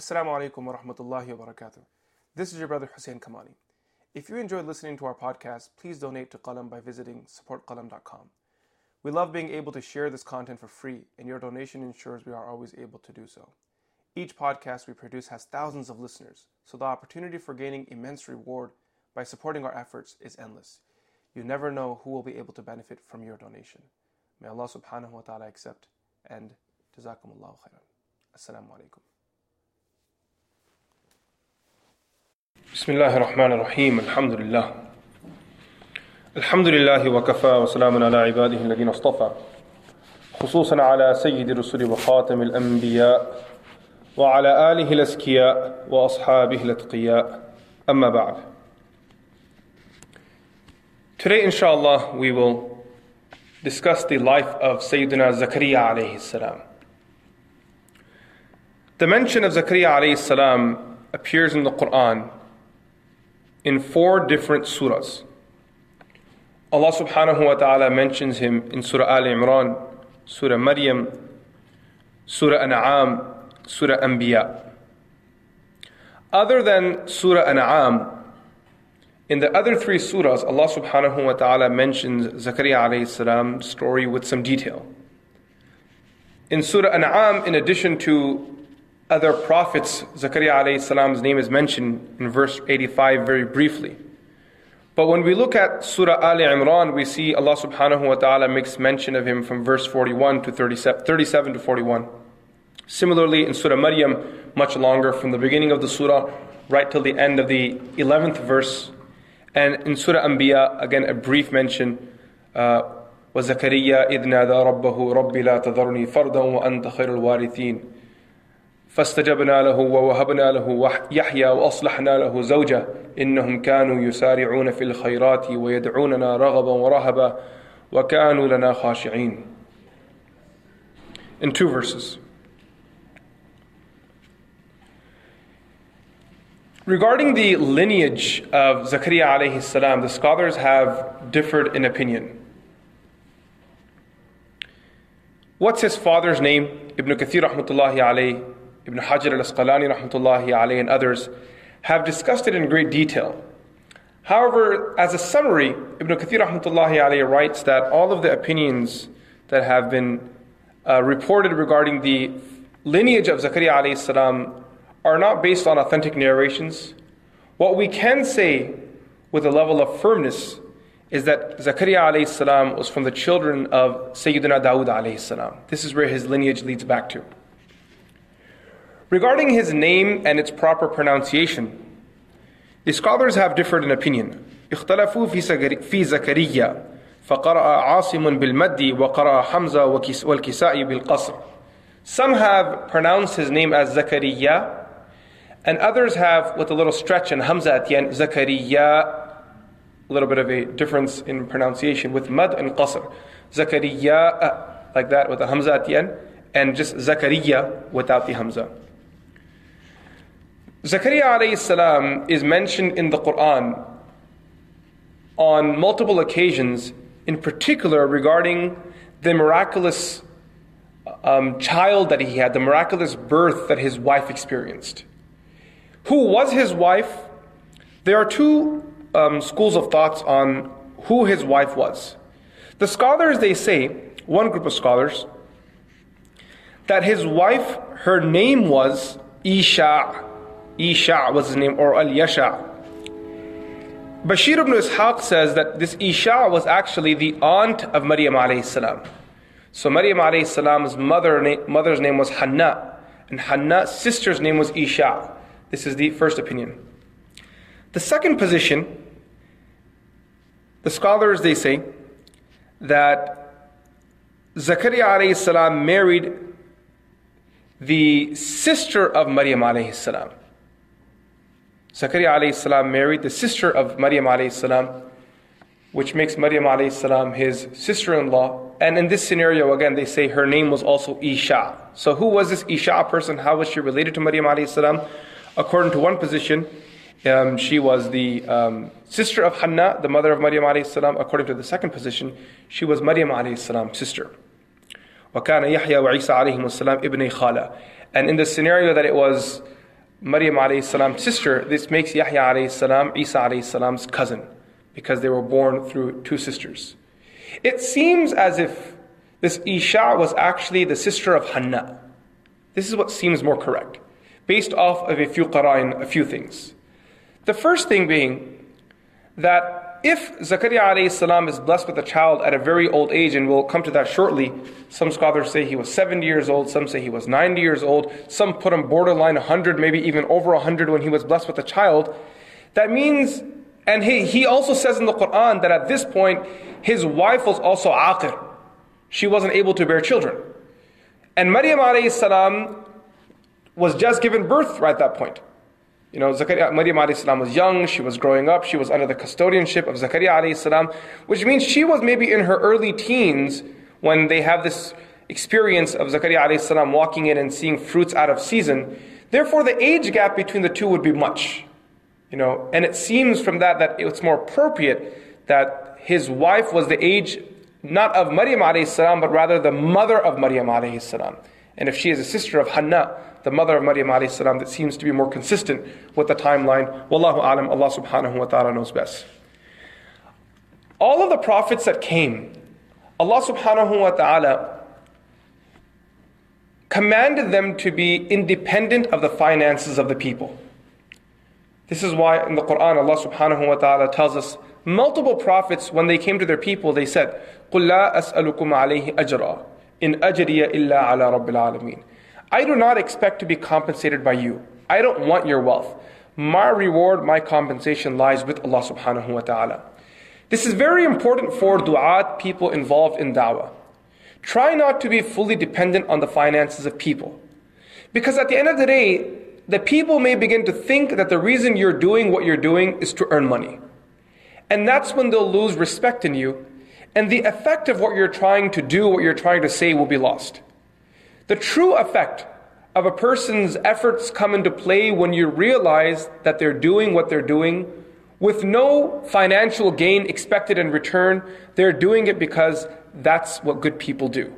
Assalamu alaikum wa rahmatullahi wa barakatuh. This is your brother Hussein Kamani. If you enjoyed listening to our podcast, please donate to Qalam by visiting supportqalam.com. We love being able to share this content for free, and your donation ensures we are always able to do so. Each podcast we produce has thousands of listeners, so the opportunity for gaining immense reward by supporting our efforts is endless. You never know who will be able to benefit from your donation. May Allah subhanahu wa ta'ala accept and jazakumullahu khairan. Assalamu alaikum. بسم الله الرحمن الرحيم الحمد لله الحمد لله وكفى وسلام على عباده الذين اصطفى خصوصا على سيد الرسل وخاتم الأنبياء وعلى آله الأزكياء وأصحابه الأتقياء أما بعد Today inshallah we will discuss the life of Sayyidina Zakaria alayhi salam. The mention of Zakaria alayhi salam appears in the Quran. In four different surahs. Allah subhanahu wa ta'ala mentions him in Surah Al Imran, Surah Maryam, Surah An'am, Surah Anbiya. Other than Surah An'am, in the other three surahs, Allah subhanahu wa ta'ala mentions Zakaria alayhi salam story with some detail. In Surah An'am, in addition to other prophets, Zakaria alayhi salam's name is mentioned in verse 85 very briefly. But when we look at Surah Ali Imran, we see Allah subhanahu wa ta'ala makes mention of him from verse 41 to 37, 37 to 41. Similarly, in Surah Maryam, much longer from the beginning of the surah right till the end of the 11th verse. And in Surah Anbiya, again, a brief mention. Uh, وزكريا إذ نادى ربه رب لا تذرني فردا وأنت خير الوارثين فاستجبنا له ووهبنا له يحيى واصلحنا له زوجه انهم كانوا يسارعون في الخيرات ويدعوننا رغبا ورهبا وكانوا لنا خاشعين. In two verses. Regarding the lineage of Zakaria alayhi salam, the scholars have differed in opinion. What's his father's name? Ibn Kathir rahmatullahi alayhi Ibn Hajar al Asqalani, rahmatullahi alayhi, and others have discussed it in great detail. However, as a summary, Ibn Kathir rahmatullahi alayhi writes that all of the opinions that have been uh, reported regarding the lineage of Zakaria alayhi salam are not based on authentic narrations. What we can say with a level of firmness is that Zakaria alayhi salam was from the children of Sayyidina Dawood alayhi salam. This is where his lineage leads back to. Regarding his name and its proper pronunciation, the scholars have differed in opinion. اختلفوا في زكريا فقرأ عاصم بالمد وقرأ حمزة والكسائي بالقصر. Some have pronounced his name as Zakaria, and others have, with a little stretch and Hamza at the end, Zakaria. A little bit of a difference in pronunciation with mad and qasr. Zakaria, like that with a Hamza at the end, and just Zakaria without the Hamza. Zakaria is mentioned in the Quran on multiple occasions, in particular regarding the miraculous um, child that he had, the miraculous birth that his wife experienced. Who was his wife? There are two um, schools of thoughts on who his wife was. The scholars, they say, one group of scholars, that his wife, her name was Isha. Isha was his name, or Al Yasha. Bashir ibn Ishaq says that this Isha was actually the aunt of Maryam alayhi salam. So Maryam alayhi salam's mother, mother's name was Hanna, and Hanna's sister's name was Isha. This is the first opinion. The second position, the scholars they say that Zakaria alayhi salam married the sister of Maryam alayhi salam. Zakaria alayhi salam married the sister of Maryam alayhi salam, which makes Maryam alayhi salam his sister-in-law. And in this scenario, again, they say her name was also Isha. So who was this Isha person? How was she related to Maryam alayhi salam? According to one position, um, she was the um, sister of Hanna, the mother of Maryam alayhi salam. According to the second position, she was Maryam alayhi salam's sister. وكان يحيى وعيسى عليهم السلام ابن خالة. And in the scenario that it was Maryam salam's sister, this makes Yahya alayhi salam Isa salam's cousin because they were born through two sisters. It seems as if this Isha was actually the sister of Hanna. This is what seems more correct, based off of a few qara'in, a few things. The first thing being that if Zakaria salam is blessed with a child at a very old age, and we'll come to that shortly, some scholars say he was 70 years old, some say he was 90 years old, some put him borderline 100, maybe even over 100 when he was blessed with a child. That means, and he, he also says in the Quran that at this point, his wife was also aqir. She wasn't able to bear children. And Maryam salam was just given birth right at that point. You know, Zakaria, Maryam salam was young, she was growing up, she was under the custodianship of Zakaria salam, which means she was maybe in her early teens when they have this experience of Zakaria salam walking in and seeing fruits out of season. Therefore, the age gap between the two would be much. You know, and it seems from that that it's more appropriate that his wife was the age not of Maryam salam, but rather the mother of Maryam salam. And if she is a sister of Hanna, the mother of Maryam alayhi salam, that seems to be more consistent with the timeline. Wallahu alam, Allah subhanahu wa ta'ala knows best. All of the prophets that came, Allah subhanahu wa ta'ala commanded them to be independent of the finances of the people. This is why in the Quran Allah subhanahu wa ta'ala tells us multiple prophets when they came to their people they said قُل لَا أَسْأَلُكُمْ عَلَيْهِ أَجْرًا إِنْ أَجْرِيَ إِلَّا عَلَى رَبِّ الْعَالَمِينَ I do not expect to be compensated by you. I don't want your wealth. My reward, my compensation lies with Allah subhanahu wa ta'ala. This is very important for du'at, people involved in da'wah. Try not to be fully dependent on the finances of people. Because at the end of the day, the people may begin to think that the reason you're doing what you're doing is to earn money. And that's when they'll lose respect in you, and the effect of what you're trying to do, what you're trying to say, will be lost. The true effect of a person's efforts come into play when you realize that they're doing what they're doing with no financial gain expected in return. They're doing it because that's what good people do.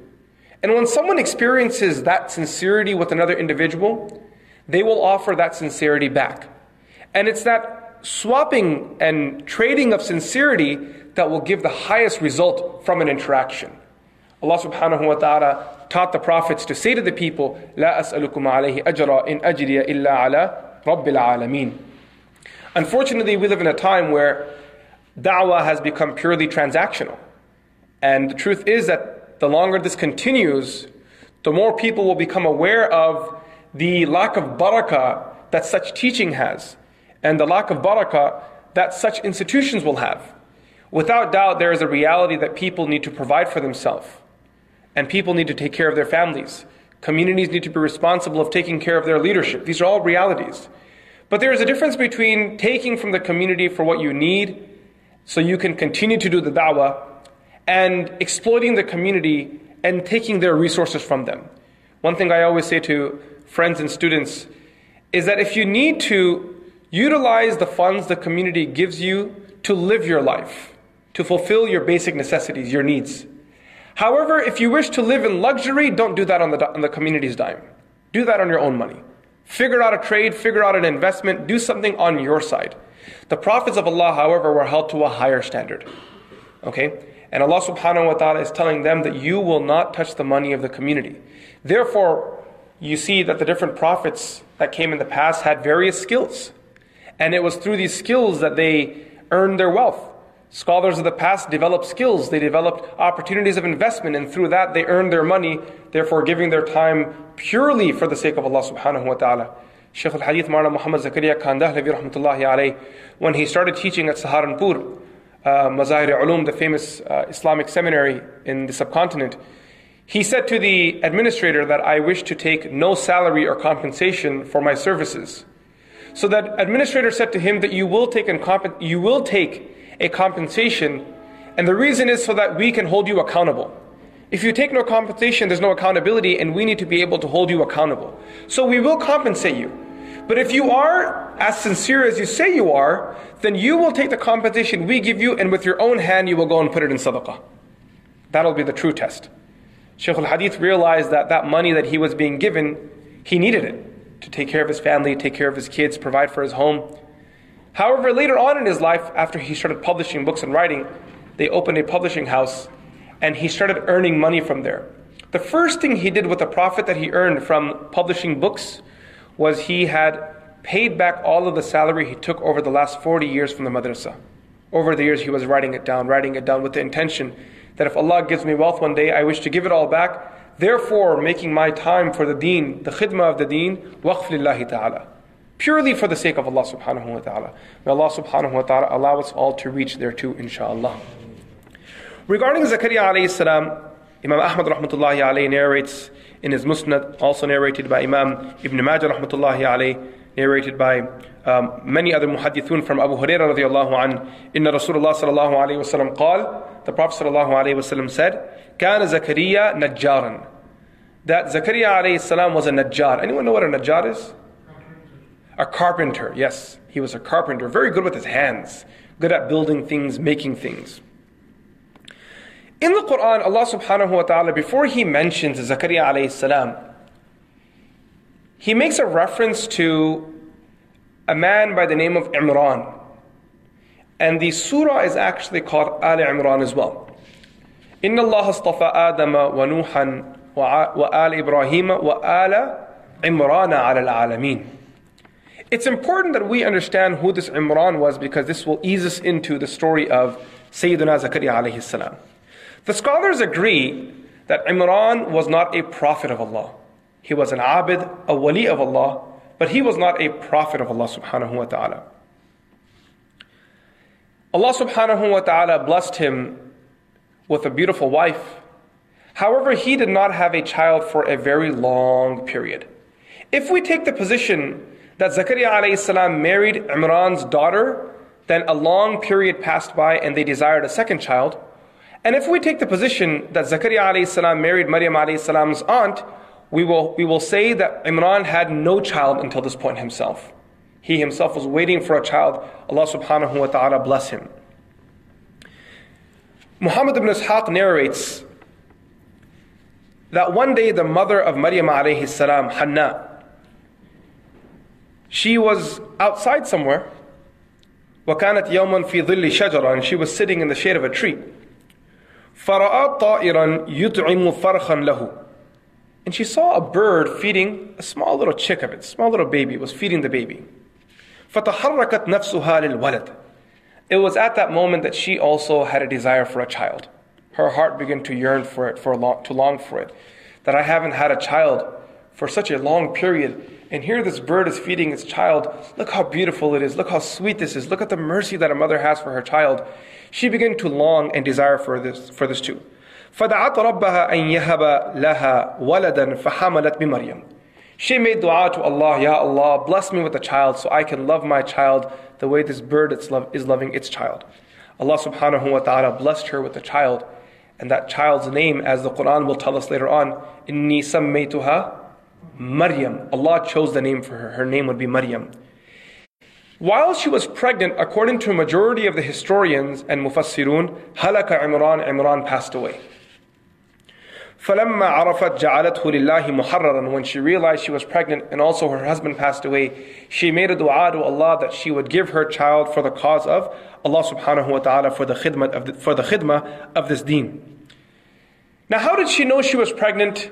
And when someone experiences that sincerity with another individual, they will offer that sincerity back. And it's that swapping and trading of sincerity that will give the highest result from an interaction. Allah subhanahu wa ta'ala taught the prophets to say to the people, لا أسألكم عليه أجرا إن أجري إلا على رب العالمين. Unfortunately, we live in a time where da'wah has become purely transactional. And the truth is that the longer this continues, the more people will become aware of the lack of barakah that such teaching has, and the lack of barakah that such institutions will have. Without doubt, there is a reality that people need to provide for themselves. And people need to take care of their families. Communities need to be responsible of taking care of their leadership. These are all realities. But there is a difference between taking from the community for what you need so you can continue to do the da'wah and exploiting the community and taking their resources from them. One thing I always say to friends and students is that if you need to utilize the funds the community gives you to live your life, to fulfill your basic necessities, your needs, However, if you wish to live in luxury, don't do that on the, on the community's dime. Do that on your own money. Figure out a trade, figure out an investment, do something on your side. The prophets of Allah, however, were held to a higher standard. Okay? And Allah subhanahu wa ta'ala is telling them that you will not touch the money of the community. Therefore, you see that the different prophets that came in the past had various skills. And it was through these skills that they earned their wealth. Scholars of the past developed skills, they developed opportunities of investment, and through that they earned their money, therefore giving their time purely for the sake of Allah subhanahu wa ta'ala. Shaykh al-Hadith Maulana Muhammad Zakaria Kandahlevi rahmatullahi alayhi, when he started teaching at Saharanpur, uh, Mazahir Ulum, the famous uh, Islamic seminary in the subcontinent, he said to the administrator that I wish to take no salary or compensation for my services. So that administrator said to him that you will take, and comp- you will take a compensation, and the reason is so that we can hold you accountable. If you take no compensation, there's no accountability, and we need to be able to hold you accountable. So we will compensate you. But if you are as sincere as you say you are, then you will take the compensation we give you, and with your own hand, you will go and put it in sadaqah. That'll be the true test. Shaykh al Hadith realized that that money that he was being given, he needed it. to take care of his family, take care of his kids, provide for his home. However, later on in his life, after he started publishing books and writing, they opened a publishing house and he started earning money from there. The first thing he did with the profit that he earned from publishing books was he had paid back all of the salary he took over the last 40 years from the madrasa. Over the years, he was writing it down, writing it down with the intention that if Allah gives me wealth one day, I wish to give it all back. Therefore, making my time for the deen, the khidmah of the deen, waqf lillahi ta'ala. Purely for the sake of Allah subhanahu wa ta'ala. May Allah subhanahu wa ta'ala allow us all to reach there too, inshaAllah. Regarding Zakaria alayhi salam, Imam Ahmad rahmatullahi alayhi narrates in his Musnad, also narrated by Imam Ibn Majah rahmatullahi alayhi, narrated by um, many other muhaddithun from Abu Hurairah radiallahu an, Inna Rasulullah sallallahu alayhi wa sallam qal, the Prophet sallallahu alayhi wa sallam said, Kana Zakaria najjaran. That Zakaria alayhi salam was a najjar. Anyone know what a najjar is? A carpenter, yes. He was a carpenter, very good with his hands, good at building things, making things. In the Quran, Allah subhanahu wa ta'ala, before He mentions Zakaria alayhi salam, He makes a reference to a man by the name of Imran. And the surah is actually called Al Imran as well. إن الله اصطفى آدم ونوحا وآل إبراهيم وآل عمران على العالمين. It's important that we understand who this Imran was because this will ease us into the story of Sayyidina Zakaria alayhi salam. The scholars agree that Imran was not a prophet of Allah. He was an abid, a wali of Allah, but he was not a prophet of Allah subhanahu wa ta'ala. Allah subhanahu wa ta'ala blessed him with a beautiful wife. However, he did not have a child for a very long period. If we take the position that Zakaria alayhi salam married Imran's daughter, then a long period passed by and they desired a second child. And if we take the position that Zakaria salam married Maryam salam's aunt, we will, we will say that Imran had no child until this point himself. He himself was waiting for a child. Allah subhanahu wa ta'ala bless him. Muhammad ibn Ishaq narrates that one day the mother of Maryam alayhi salam, Hanna, she was outside somewhere. وكانت يوما في ظل شجرة and she was sitting in the shade of a tree. فرأى طائرا يطعم فرخا له and she saw a bird feeding a small little chick of it, small little baby, was feeding the baby. فَتَحَرَّكَتْ نَفْسُهَا لِلْوَلَدِ It was at that moment that she also had a desire for a child. Her heart began to yearn for it, for long, to long for it. That I haven't had a child for such a long period. And here this bird is feeding its child. Look how beautiful it is. Look how sweet this is. Look at the mercy that a mother has for her child. She began to long and desire for this, for this too. فدعت ربها أن يهب لها ولدا فحملت بمريم. She made dua to Allah, Ya Allah, bless me with a child so I can love my child the way this bird is loving its child. Allah subhanahu wa ta'ala blessed her with a child, and that child's name, as the Quran will tell us later on, Inni sammaytuha Maryam. Allah chose the name for her. Her name would be Maryam. While she was pregnant, according to a majority of the historians and mufassirun, halaka Imran, Imran passed away. فلما عرفت جعلته لله محررا when she realized she was pregnant and also her husband passed away she made a dua to Allah that she would give her child for the cause of Allah subhanahu wa ta'ala for the khidmah of the, for the khidmah of this deen now how did she know she was pregnant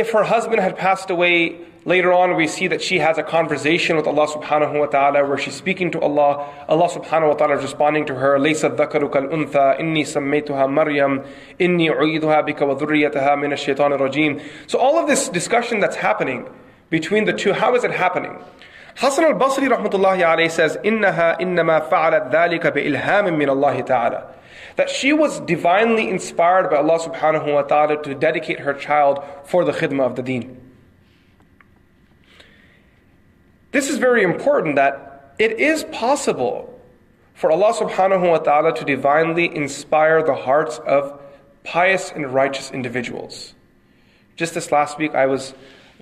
if her husband had passed away Later on, we see that she has a conversation with Allah subhanahu wa ta'ala where she's speaking to Allah. Allah subhanahu wa ta'ala is responding to her, لَيْسَ الذَّكَرُ كَالْأُنثَى إِنِّي سَمَّيْتُهَا مَرْيَمْ إِنِّي عُيدُهَا بِكَ وَذُرِّيَّتَهَا مِنَ الشَّيْطَانِ الرَّجِيمِ So all of this discussion that's happening between the two, how is it happening? Hassan al-Basri rahmatullahi alayhi says, إِنَّهَا إِنَّمَا فَعَلَتْ ذَلِكَ بِإِلْهَامٍ مِّنَ اللَّهِ تَعَالَى that she was divinely inspired by Allah subhanahu wa ta'ala to dedicate her child for the khidmah of the deen. This is very important that it is possible for Allah subhanahu wa ta'ala to divinely inspire the hearts of pious and righteous individuals. Just this last week, I was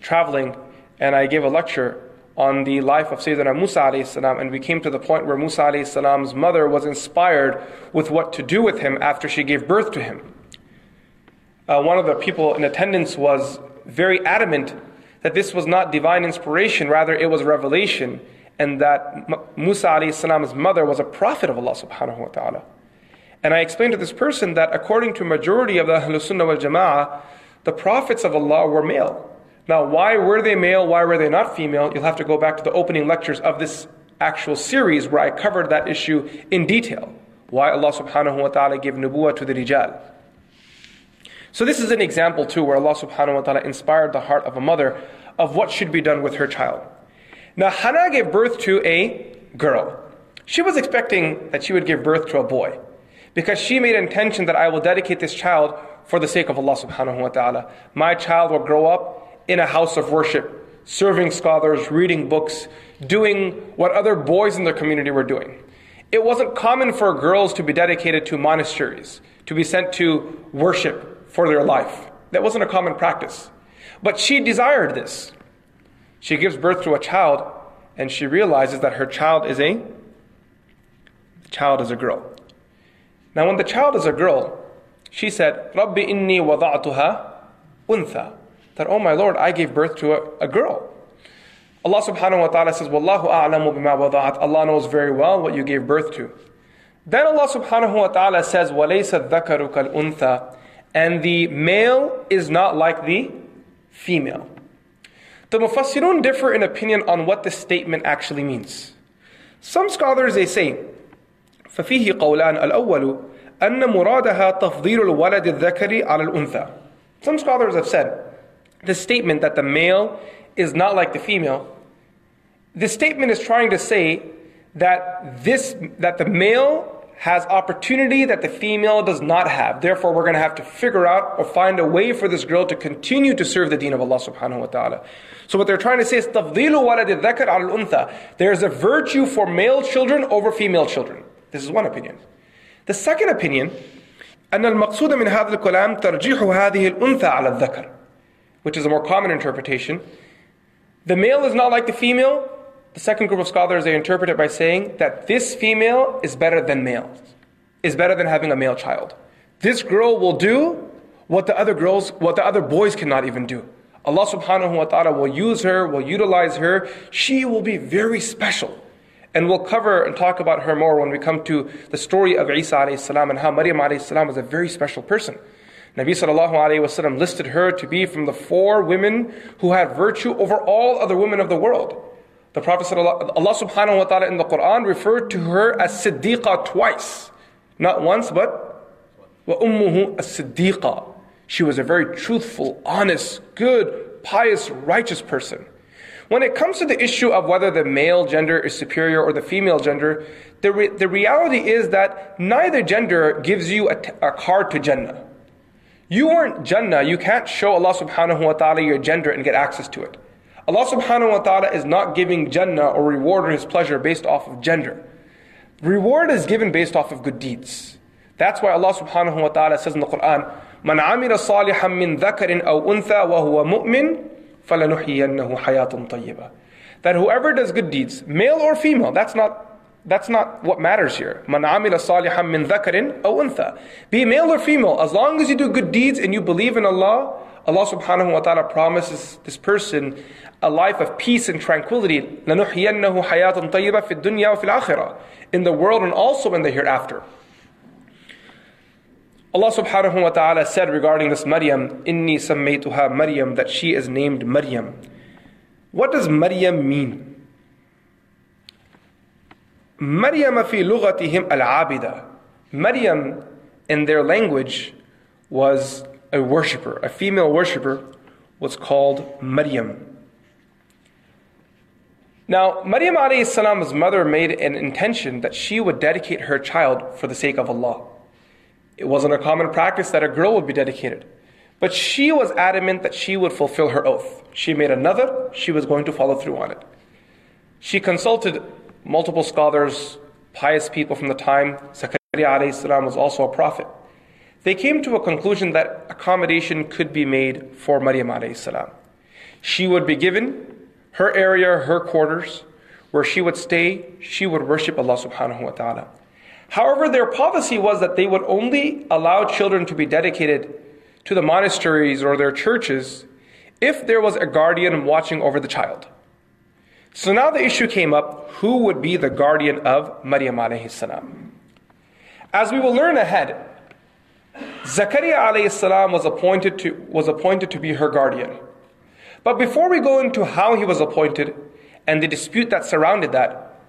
traveling and I gave a lecture on the life of Sayyidina Musa alayhi and we came to the point where Musa alayhi mother was inspired with what to do with him after she gave birth to him. Uh, one of the people in attendance was very adamant that this was not divine inspiration, rather it was revelation, and that Musa alayhi mother was a prophet of Allah subhanahu wa ta'ala. And I explained to this person that according to majority of the Ahlul Sunnah wal Jama'ah, the prophets of Allah were male. Now, why were they male? Why were they not female? You'll have to go back to the opening lectures of this actual series where I covered that issue in detail. Why Allah subhanahu wa ta'ala gave nubuwah to the rijal. So this is an example too where Allah subhanahu wa ta'ala inspired the heart of a mother of what should be done with her child. Now Hannah gave birth to a girl. She was expecting that she would give birth to a boy because she made intention that I will dedicate this child for the sake of Allah subhanahu wa ta'ala. My child will grow up in a house of worship, serving scholars, reading books, doing what other boys in the community were doing. It wasn't common for girls to be dedicated to monasteries, to be sent to worship for their life. That wasn't a common practice. But she desired this. She gives birth to a child and she realizes that her child is a child is a girl. Now when the child is a girl, she said, Rabbi inni wada'tuha untha That, oh my Lord, I gave birth to a, a girl. Allah subhanahu wa ta'ala says, Wallahu a'lamu bima wada'at. Allah knows very well what you gave birth to. Then Allah subhanahu wa ta'ala says, وَلَيْسَ الذَّكَرُ كَالْأُنثَى and the male is not like the female. The Mufassirun differ in opinion on what this statement actually means. Some scholars they say, ففيه قولان الأول أن مرادها تفضيل الولد الذكر على الأنثى. Some scholars have said the statement that the male is not like the female. This statement is trying to say that this that the male has opportunity that the female does not have. Therefore, we're going to have to figure out or find a way for this girl to continue to serve the deen of Allah subhanahu wa ta'ala. So what they're trying to say is تَفْضِيلُ وَلَدِ الذَّكَرِ عَلَى الْأُنثَى There's a virtue for male children over female children. This is one opinion. The second opinion أن المقصود من هذا الكلام ترجيح هذه الأنثى على الذكر which is a more common interpretation. The male is not like the female, the second group of scholars, they interpret it by saying that this female is better than male, is better than having a male child. This girl will do what the other girls, what the other boys cannot even do. Allah subhanahu wa ta'ala will use her, will utilize her. She will be very special. And we'll cover and talk about her more when we come to the story of Isa alayhi salam and how Maryam alayhi salam was a very special person. Nabi sallallahu alayhi wasallam listed her to be from the four women who had virtue over all other women of the world. The Prophet Allah subhanahu wa ta'ala in the Quran referred to her as Siddiqa twice. Not once, but وَأُمُّهُ as-Siddiqa. She was a very truthful, honest, good, pious, righteous person. When it comes to the issue of whether the male gender is superior or the female gender, the, re- the reality is that neither gender gives you a, t- a card to Jannah. You aren't Jannah, you can't show Allah subhanahu wa ta'ala your gender and get access to it. Allah subhanahu wa ta'ala is not giving Jannah or reward or His pleasure based off of gender. Reward is given based off of good deeds. That's why Allah subhanahu wa ta'ala says in the Quran, من عمل صالحا من ذكر أو أنثى وهو مؤمن فلنحيينه حياة طيبة. That whoever does good deeds, male or female, that's not that's not what matters here. Man amila salihan min dhakarin aw untha. Be male or female, as long as you do good deeds and you believe in Allah, Allah subhanahu wa ta'ala promises this person a life of peace and tranquility. لَنُحْيَنَّهُ حَيَاةً طَيِّبَةً فِي الدُّنْيَا وَفِي الْآخِرَةِ In the world and also in the hereafter. Allah subhanahu wa ta'ala said regarding this Maryam, إِنِّي سَمَّيْتُهَا Maryam, that she is named Maryam. What does Maryam mean? Maryam. Maryam in their language was a worshipper, a female worshipper was called Maryam. Now, Maryam salam's mother made an intention that she would dedicate her child for the sake of Allah. It wasn't a common practice that a girl would be dedicated. But she was adamant that she would fulfill her oath. She made another, she was going to follow through on it. She consulted multiple scholars, pious people from the time. Zakaria salam was also a prophet. They came to a conclusion that accommodation could be made for Maryam salam. She would be given her area, her quarters, where she would stay, she would worship Allah subhanahu wa ta'ala. However, their policy was that they would only allow children to be dedicated to the monasteries or their churches if there was a guardian watching over the child. So now the issue came up who would be the guardian of Maryam alayhi salam? As we will learn ahead, Zakaria alayhi salam was appointed to, was appointed to be her guardian. But before we go into how he was appointed and the dispute that surrounded that,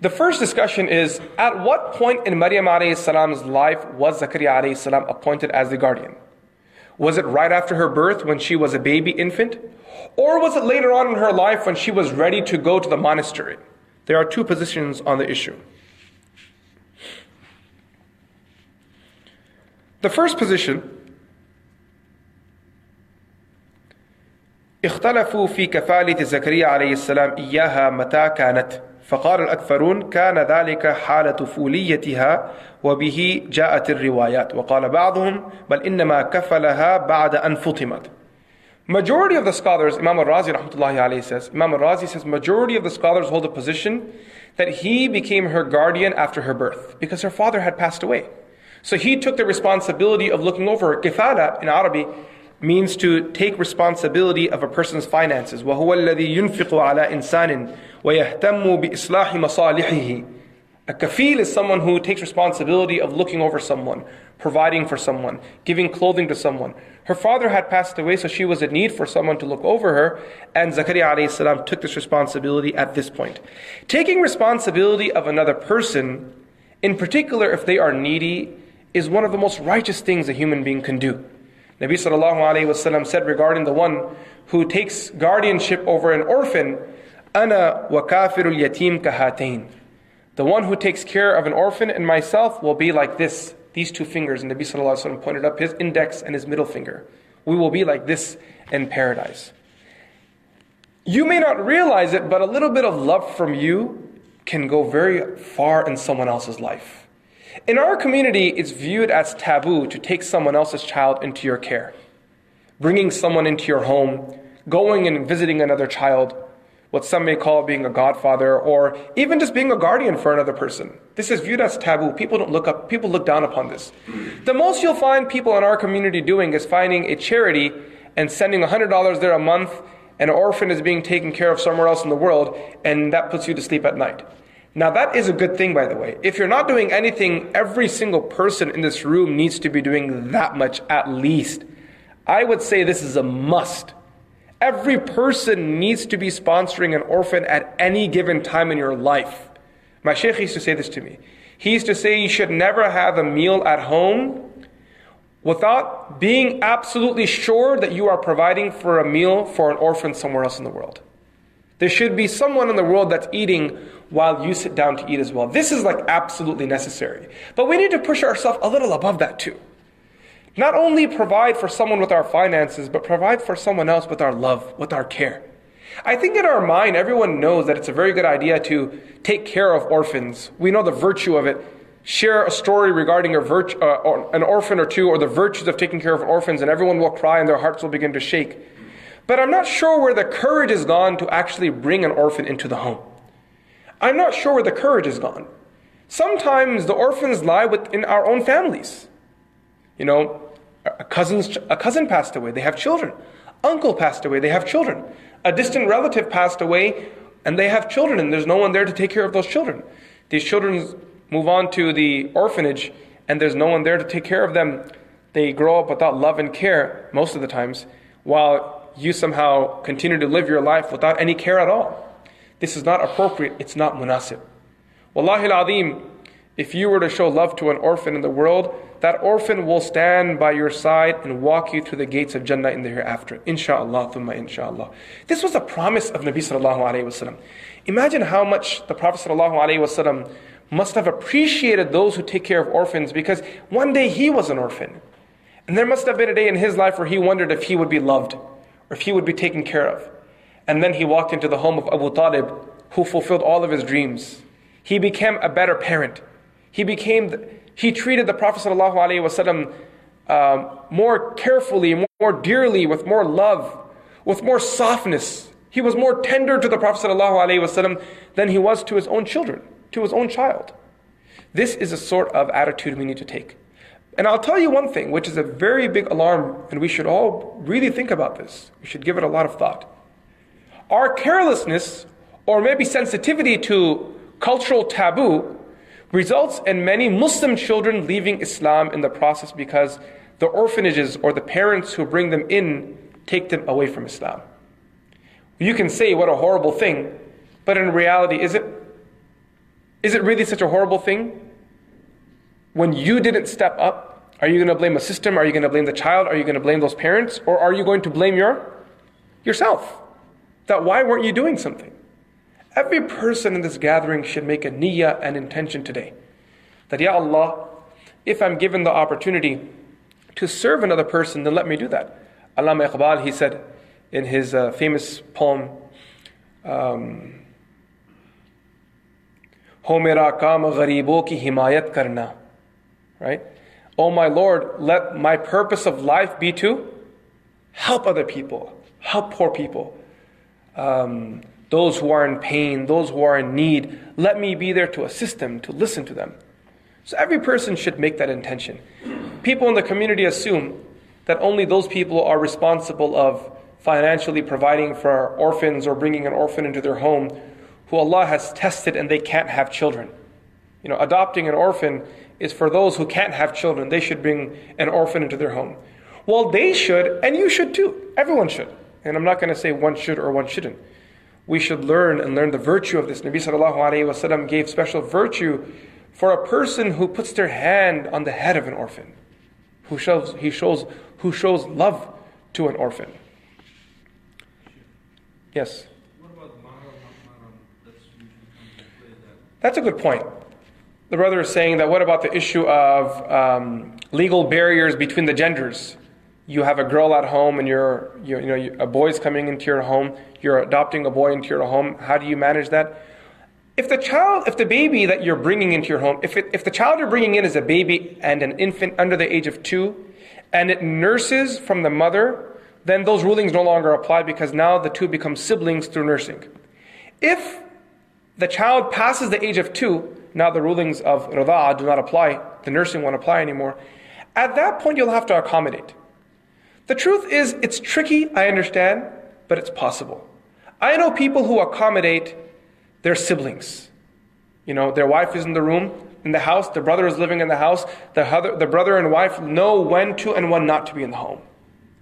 the first discussion is at what point in Maryam alayhi salam's life was Zakaria alayhi salam appointed as the guardian? Was it right after her birth when she was a baby infant? Or was it later on in her life when she was ready to go to the monastery? There are two positions on the issue. The first position اختلفوا في كفالة زكريا عليه السلام إياها متى كانت فقال الأكثرون كان ذلك حال طفوليتها وبه جاءت الروايات وقال بعضهم بل إنما كفلها بعد أن فطمت Majority of the scholars, Imam al-Razi rahmatullahi alayhi says, Imam al-Razi says, majority of the scholars hold a position that he became her guardian after her birth because her father had passed away. So he took the responsibility of looking over her. Kifala in Arabic means to take responsibility of a person's finances. وَهُوَ الَّذِي يُنْفِقُ عَلَى إِنسَانٍ وَيَهْتَمُّ بِإِصْلَاحِ مَصَالِحِهِ a kafil is someone who takes responsibility of looking over someone, providing for someone, giving clothing to someone. Her father had passed away, so she was in need for someone to look over her, and Zakaria alayhi took this responsibility at this point. Taking responsibility of another person, in particular if they are needy, is one of the most righteous things a human being can do. Nabi wasallam said regarding the one who takes guardianship over an orphan, "Ana wa kafilul yatim kahatain." The one who takes care of an orphan and myself will be like this, these two fingers. And Nabi sallallahu alayhi wasallam pointed up his index and his middle finger. We will be like this in paradise. You may not realize it, but a little bit of love from you can go very far in someone else's life. In our community, it's viewed as taboo to take someone else's child into your care. Bringing someone into your home, going and visiting another child, what some may call being a godfather, or even just being a guardian for another person. This is viewed as taboo. People don't look up, people look down upon this. The most you'll find people in our community doing is finding a charity and sending $100 there a month, and an orphan is being taken care of somewhere else in the world, and that puts you to sleep at night. Now, that is a good thing, by the way. If you're not doing anything, every single person in this room needs to be doing that much at least. I would say this is a must. Every person needs to be sponsoring an orphan at any given time in your life. My sheikh used to say this to me. He used to say you should never have a meal at home without being absolutely sure that you are providing for a meal for an orphan somewhere else in the world. There should be someone in the world that's eating while you sit down to eat as well. This is like absolutely necessary. But we need to push ourselves a little above that too. Not only provide for someone with our finances, but provide for someone else with our love, with our care. I think in our mind, everyone knows that it's a very good idea to take care of orphans. We know the virtue of it. Share a story regarding a uh, or an orphan or two, or the virtues of taking care of orphans, and everyone will cry and their hearts will begin to shake. But I'm not sure where the courage is gone to actually bring an orphan into the home. I'm not sure where the courage is gone. Sometimes the orphans lie within our own families. You know, a, cousin's, a cousin passed away, they have children. Uncle passed away, they have children. A distant relative passed away, and they have children, and there's no one there to take care of those children. These children move on to the orphanage, and there's no one there to take care of them. They grow up without love and care most of the times, while you somehow continue to live your life without any care at all. This is not appropriate, it's not munasib. Wallahi al if you were to show love to an orphan in the world, that orphan will stand by your side and walk you through the gates of Jannah in the hereafter. Insha'Allah, thumma insha'Allah. This was a promise of Nabi sallallahu alayhi wasallam. Imagine how much the Prophet sallallahu alayhi wasallam must have appreciated those who take care of orphans because one day he was an orphan. And there must have been a day in his life where he wondered if he would be loved or if he would be taken care of. And then he walked into the home of Abu Talib, who fulfilled all of his dreams. He became a better parent. He became, he treated the Prophet ﷺ um, more carefully, more dearly, with more love, with more softness. He was more tender to the Prophet ﷺ than he was to his own children, to his own child. This is a sort of attitude we need to take. And I'll tell you one thing, which is a very big alarm, and we should all really think about this. We should give it a lot of thought. Our carelessness, or maybe sensitivity to cultural taboo, results in many Muslim children leaving Islam in the process because the orphanages or the parents who bring them in take them away from Islam. You can say what a horrible thing, but in reality, is it? Is it really such a horrible thing? When you didn't step up, are you going to blame a system? Are you going to blame the child? Are you going to blame those parents? Or are you going to blame your yourself? That why weren't you doing something? Every person in this gathering should make a niyyah and intention today. That, Ya Allah, if I'm given the opportunity to serve another person, then let me do that. Allama Iqbal, he said in his uh, famous poem, um, Ho ki himayat karna. Right? Oh my Lord, let my purpose of life be to help other people, help poor people. Um, those who are in pain those who are in need let me be there to assist them to listen to them so every person should make that intention people in the community assume that only those people are responsible of financially providing for orphans or bringing an orphan into their home who Allah has tested and they can't have children. You know, adopting an orphan is for those who can't have children. They should bring an orphan into their home. Well, they should, and you should too. Everyone should. And I'm not going to say one should or one shouldn't. We should learn and learn the virtue of this. Nabi sallallahu alayhi gave special virtue for a person who puts their hand on the head of an orphan, who shows, he shows, who shows love to an orphan. Yes. That's a good point. The brother is saying that what about the issue of um, legal barriers between the genders? You have a girl at home and you're, you, you know, a boy's coming into your home, you're adopting a boy into your home. How do you manage that? If the child, if the baby that you're bringing into your home, if, it, if the child you're bringing in is a baby and an infant under the age of two, and it nurses from the mother, then those rulings no longer apply because now the two become siblings through nursing. If the child passes the age of two, now the rulings of rida do not apply, the nursing won't apply anymore. At that point, you'll have to accommodate. The truth is, it's tricky, I understand, but it's possible. I know people who accommodate their siblings. You know, their wife is in the room, in the house, the brother is living in the house, the, other, the brother and wife know when to and when not to be in the home.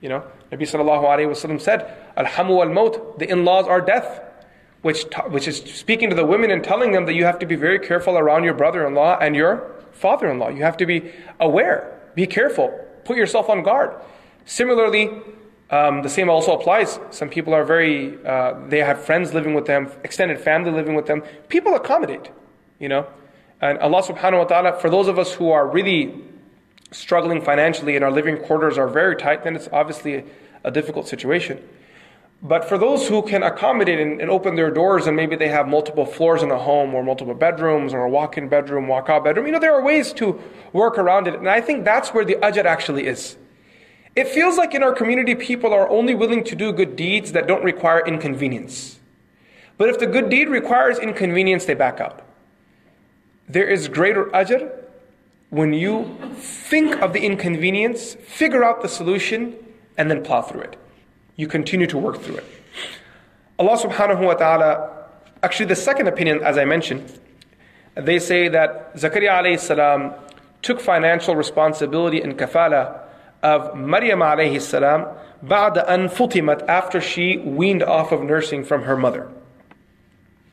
You know, Nabi sallallahu alayhi wa said, Alhamu al maut, the in laws are death which, which is speaking to the women and telling them that you have to be very careful around your brother in law and your father in law. You have to be aware, be careful, put yourself on guard. Similarly, um, the same also applies. Some people are very, uh, they have friends living with them, extended family living with them. People accommodate, you know. And Allah subhanahu wa ta'ala, for those of us who are really struggling financially and our living quarters are very tight, then it's obviously a, a difficult situation. But for those who can accommodate and, and, open their doors and maybe they have multiple floors in a home or multiple bedrooms or a walk-in bedroom, walk-out bedroom, you know, there are ways to work around it. And I think that's where the ajr actually is. It feels like in our community people are only willing to do good deeds that don't require inconvenience. But if the good deed requires inconvenience, they back out. There is greater ajr when you think of the inconvenience, figure out the solution, and then plow through it you continue to work through it. Allah subhanahu wa ta'ala, actually, the second opinion, as I mentioned, they say that Zakaria alayhi salam took financial responsibility in kafala of Maryam alayhi salam ba'da an futimat after she weaned off of nursing from her mother.